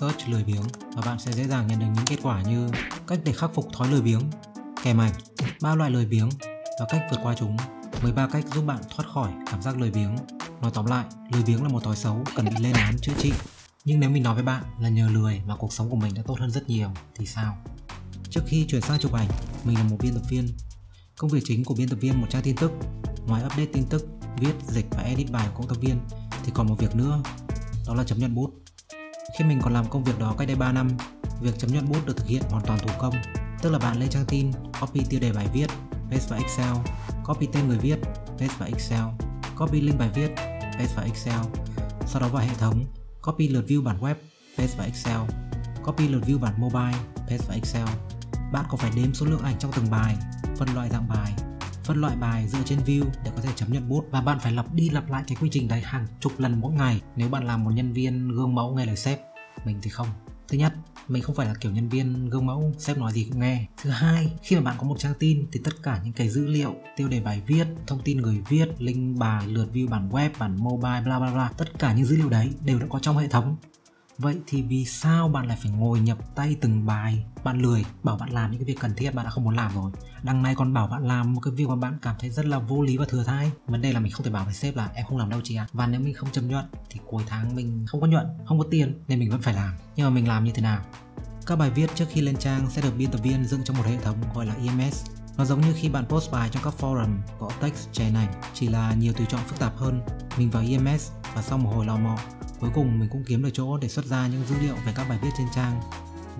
search lười biếng và bạn sẽ dễ dàng nhận được những kết quả như cách để khắc phục thói lười biếng, kèm ảnh, ba loại lười biếng và cách vượt qua chúng. 13 cách giúp bạn thoát khỏi cảm giác lười biếng. Nói tóm lại, lười biếng là một thói xấu cần bị lên án chữa trị. Nhưng nếu mình nói với bạn là nhờ lười mà cuộc sống của mình đã tốt hơn rất nhiều thì sao? Trước khi chuyển sang chụp ảnh, mình là một biên tập viên. Công việc chính của biên tập viên một trang tin tức, ngoài update tin tức, viết, dịch và edit bài của cộng tác viên thì còn một việc nữa, đó là chấm nhận bút. Khi mình còn làm công việc đó cách đây 3 năm, việc chấm nhuận bút được thực hiện hoàn toàn thủ công, tức là bạn lên trang tin, copy tiêu đề bài viết, paste vào Excel, copy tên người viết, paste vào Excel, copy link bài viết, paste vào Excel, sau đó vào hệ thống, copy lượt view bản web, paste vào Excel, copy lượt view bản mobile, paste vào Excel. Bạn có phải đếm số lượng ảnh trong từng bài, phân loại dạng bài, phân loại bài dựa trên view để có thể chấm nhận bút. Và bạn phải lặp đi lặp lại cái quy trình đấy hàng chục lần mỗi ngày. Nếu bạn làm một nhân viên gương mẫu nghe lời sếp, mình thì không. Thứ nhất, mình không phải là kiểu nhân viên gương mẫu sếp nói gì cũng nghe. Thứ hai, khi mà bạn có một trang tin thì tất cả những cái dữ liệu, tiêu đề bài viết, thông tin người viết, link bài, lượt view bản web, bản mobile, bla bla bla, tất cả những dữ liệu đấy đều đã có trong hệ thống. Vậy thì vì sao bạn lại phải ngồi nhập tay từng bài? Bạn lười, bảo bạn làm những cái việc cần thiết bạn đã không muốn làm rồi. Đằng này còn bảo bạn làm một cái việc mà bạn cảm thấy rất là vô lý và thừa thai. Vấn đề là mình không thể bảo với sếp là em không làm đâu chị ạ. À. Và nếu mình không chấm nhuận thì cuối tháng mình không có nhuận, không có tiền nên mình vẫn phải làm. Nhưng mà mình làm như thế nào? Các bài viết trước khi lên trang sẽ được biên tập viên dựng trong một hệ thống gọi là EMS nó giống như khi bạn post bài trong các forum có text chèn ảnh, chỉ là nhiều tùy chọn phức tạp hơn. Mình vào EMS và sau một hồi lò mò, Cuối cùng mình cũng kiếm được chỗ để xuất ra những dữ liệu về các bài viết trên trang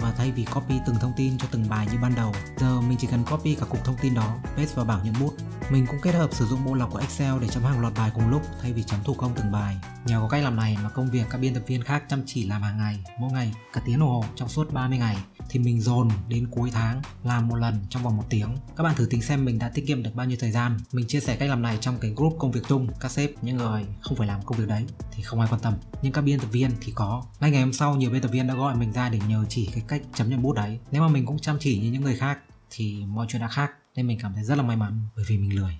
và thay vì copy từng thông tin cho từng bài như ban đầu, giờ mình chỉ cần copy cả cục thông tin đó, paste vào bảng nhận bút. Mình cũng kết hợp sử dụng bộ lọc của Excel để chấm hàng loạt bài cùng lúc thay vì chấm thủ công từng bài. Nhờ có cách làm này mà công việc các biên tập viên khác chăm chỉ làm hàng ngày, mỗi ngày cả tiếng đồng hồ trong suốt 30 ngày thì mình dồn đến cuối tháng làm một lần trong vòng một tiếng. Các bạn thử tính xem mình đã tiết kiệm được bao nhiêu thời gian. Mình chia sẻ cách làm này trong cái group công việc chung. Các sếp, những người không phải làm công việc đấy thì không ai quan tâm. Nhưng các biên tập viên thì có. Ngay ngày hôm sau nhiều biên tập viên đã gọi mình ra để nhờ chỉ cái cách chấm nhận bút đấy. Nếu mà mình cũng chăm chỉ như những người khác thì mọi chuyện đã khác. Nên mình cảm thấy rất là may mắn bởi vì mình lười.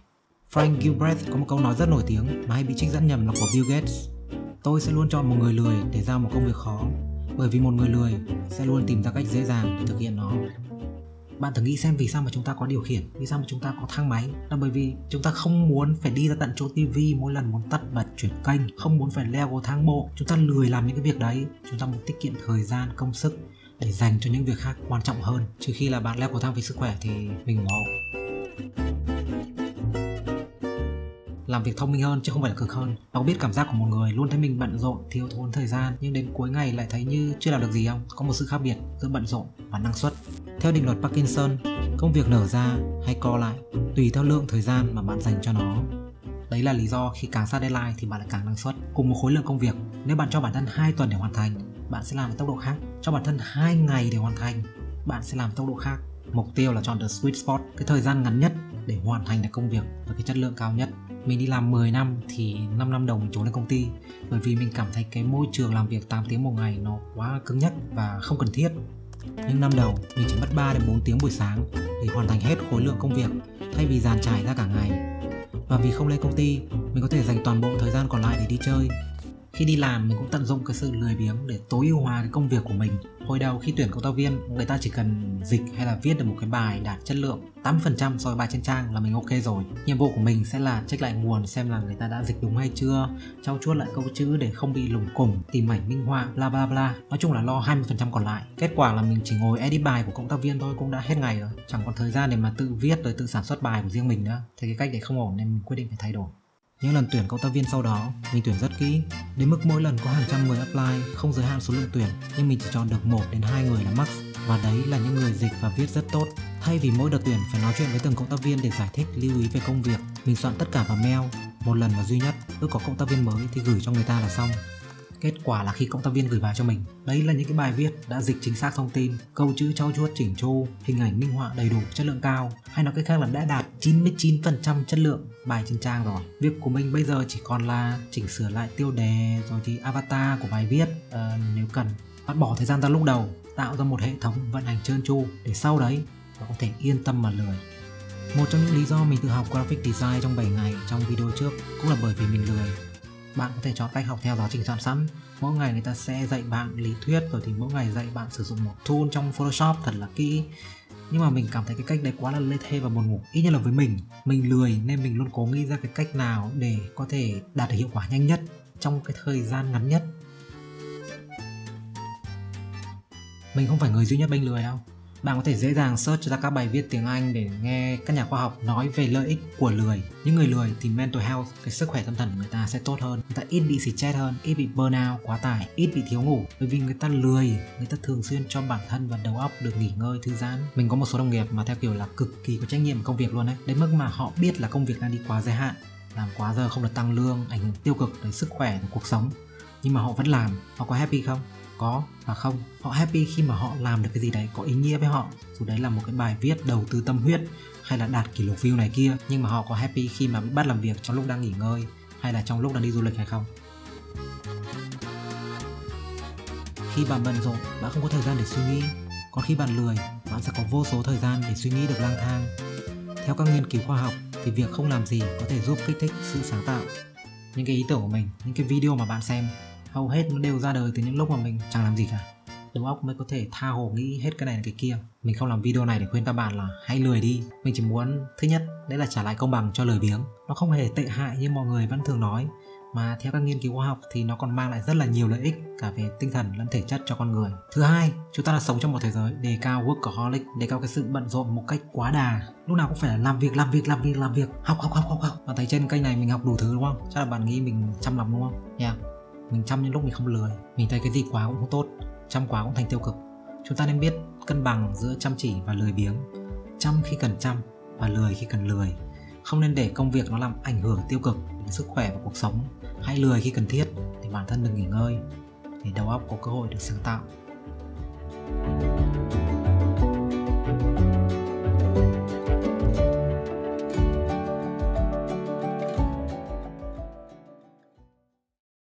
Frank Gilbreth có một câu nói rất nổi tiếng mà hay bị trích dẫn nhầm là của Bill Gates. Tôi sẽ luôn chọn một người lười để giao một công việc khó bởi vì một người lười sẽ luôn tìm ra cách dễ dàng để thực hiện nó. Bạn thử nghĩ xem vì sao mà chúng ta có điều khiển, vì sao mà chúng ta có thang máy? Là bởi vì chúng ta không muốn phải đi ra tận chỗ tivi mỗi lần muốn tắt bật chuyển kênh, không muốn phải leo cầu thang bộ. Chúng ta lười làm những cái việc đấy. Chúng ta muốn tiết kiệm thời gian, công sức để dành cho những việc khác quan trọng hơn. Trừ khi là bạn leo cầu thang vì sức khỏe thì mình ủng hộ làm việc thông minh hơn chứ không phải là cực hơn nó biết cảm giác của một người luôn thấy mình bận rộn thiếu thốn thời gian nhưng đến cuối ngày lại thấy như chưa làm được gì không có một sự khác biệt giữa bận rộn và năng suất theo định luật Parkinson công việc nở ra hay co lại tùy theo lượng thời gian mà bạn dành cho nó Đấy là lý do khi càng sát deadline thì bạn lại càng năng suất. Cùng một khối lượng công việc, nếu bạn cho bản thân 2 tuần để hoàn thành, bạn sẽ làm với tốc độ khác. Cho bản thân 2 ngày để hoàn thành, bạn sẽ làm tốc độ khác. Mục tiêu là chọn the sweet spot, cái thời gian ngắn nhất để hoàn thành được công việc với cái chất lượng cao nhất mình đi làm 10 năm thì 5 năm đầu mình trốn lên công ty. Bởi vì mình cảm thấy cái môi trường làm việc 8 tiếng một ngày nó quá cứng nhắc và không cần thiết. Nhưng năm đầu, mình chỉ mất 3 đến 4 tiếng buổi sáng để hoàn thành hết khối lượng công việc, thay vì dàn trải ra cả ngày. Và vì không lên công ty, mình có thể dành toàn bộ thời gian còn lại để đi chơi khi đi làm, mình cũng tận dụng cái sự lười biếng để tối ưu hóa cái công việc của mình. Hồi đầu khi tuyển cộng tác viên, người ta chỉ cần dịch hay là viết được một cái bài đạt chất lượng 8% so với bài trên trang là mình ok rồi. Nhiệm vụ của mình sẽ là check lại nguồn xem là người ta đã dịch đúng hay chưa, trau chuốt lại câu chữ để không bị lủng củng, tìm ảnh minh họa, bla bla bla. Nói chung là lo 20% còn lại. Kết quả là mình chỉ ngồi edit bài của cộng tác viên thôi cũng đã hết ngày rồi. Chẳng còn thời gian để mà tự viết rồi tự sản xuất bài của riêng mình nữa. Thì cái cách đấy không ổn nên mình quyết định phải thay đổi những lần tuyển cộng tác viên sau đó, mình tuyển rất kỹ, đến mức mỗi lần có hàng trăm người apply, không giới hạn số lượng tuyển, nhưng mình chỉ chọn được 1 đến 2 người là max và đấy là những người dịch và viết rất tốt. Thay vì mỗi đợt tuyển phải nói chuyện với từng cộng tác viên để giải thích lưu ý về công việc, mình soạn tất cả vào mail, một lần và duy nhất, cứ có cộng tác viên mới thì gửi cho người ta là xong. Kết quả là khi cộng tác viên gửi bài cho mình, đấy là những cái bài viết đã dịch chính xác thông tin, câu chữ trau chuốt chỉnh chu, hình ảnh minh họa đầy đủ, chất lượng cao, hay nói cách khác là đã đạt 99% chất lượng bài trên trang rồi. Việc của mình bây giờ chỉ còn là chỉnh sửa lại tiêu đề rồi thì avatar của bài viết uh, nếu cần. Bắt bỏ thời gian ra lúc đầu, tạo ra một hệ thống vận hành trơn tru để sau đấy nó có thể yên tâm mà lười. Một trong những lý do mình tự học graphic design trong 7 ngày trong video trước cũng là bởi vì mình lười bạn có thể chọn cách học theo giáo trình sẵn sẵn. Mỗi ngày người ta sẽ dạy bạn lý thuyết, rồi thì mỗi ngày dạy bạn sử dụng một tool trong photoshop thật là kỹ. Nhưng mà mình cảm thấy cái cách đấy quá là lê thê và buồn ngủ. Ít nhất là với mình. Mình lười nên mình luôn cố nghĩ ra cái cách nào để có thể đạt được hiệu quả nhanh nhất trong cái thời gian ngắn nhất. Mình không phải người duy nhất bênh lười đâu bạn có thể dễ dàng search ra các bài viết tiếng Anh để nghe các nhà khoa học nói về lợi ích của lười. Những người lười thì mental health, cái sức khỏe tâm thần của người ta sẽ tốt hơn. Người ta ít bị stress hơn, ít bị burnout, quá tải, ít bị thiếu ngủ. Bởi vì người ta lười, người ta thường xuyên cho bản thân và đầu óc được nghỉ ngơi, thư giãn. Mình có một số đồng nghiệp mà theo kiểu là cực kỳ có trách nhiệm công việc luôn đấy. Đến mức mà họ biết là công việc đang đi quá giới hạn, làm quá giờ không được tăng lương, ảnh hưởng tiêu cực đến sức khỏe, đến cuộc sống. Nhưng mà họ vẫn làm, họ có happy không? Có và không. Họ happy khi mà họ làm được cái gì đấy, có ý nghĩa với họ. Dù đấy là một cái bài viết đầu tư tâm huyết hay là đạt kỷ lục view này kia, nhưng mà họ có happy khi mà bắt làm việc trong lúc đang nghỉ ngơi hay là trong lúc đang đi du lịch hay không. Khi bạn bận rộn, bạn không có thời gian để suy nghĩ. Còn khi bạn lười, bạn sẽ có vô số thời gian để suy nghĩ được lang thang. Theo các nghiên cứu khoa học, thì việc không làm gì có thể giúp kích thích sự sáng tạo. Những cái ý tưởng của mình, những cái video mà bạn xem hầu hết nó đều ra đời từ những lúc mà mình chẳng làm gì cả đầu óc mới có thể tha hồ nghĩ hết cái này cái kia mình không làm video này để khuyên các bạn là hãy lười đi mình chỉ muốn thứ nhất đấy là trả lại công bằng cho lời biếng nó không hề tệ hại như mọi người vẫn thường nói mà theo các nghiên cứu khoa học thì nó còn mang lại rất là nhiều lợi ích cả về tinh thần lẫn thể chất cho con người. Thứ hai, chúng ta là sống trong một thế giới đề cao workaholic, đề cao cái sự bận rộn một cách quá đà. Lúc nào cũng phải là làm việc, làm việc, làm việc, làm việc, học, học, học, học, học. và thấy trên kênh này mình học đủ thứ đúng không? Chắc là bạn nghĩ mình chăm lắm đúng không? Yeah mình chăm những lúc mình không lười. Mình thấy cái gì quá cũng không tốt, chăm quá cũng thành tiêu cực. Chúng ta nên biết cân bằng giữa chăm chỉ và lười biếng. Chăm khi cần chăm và lười khi cần lười. Không nên để công việc nó làm ảnh hưởng tiêu cực đến sức khỏe và cuộc sống. Hãy lười khi cần thiết để bản thân được nghỉ ngơi, để đầu óc có cơ hội được sáng tạo.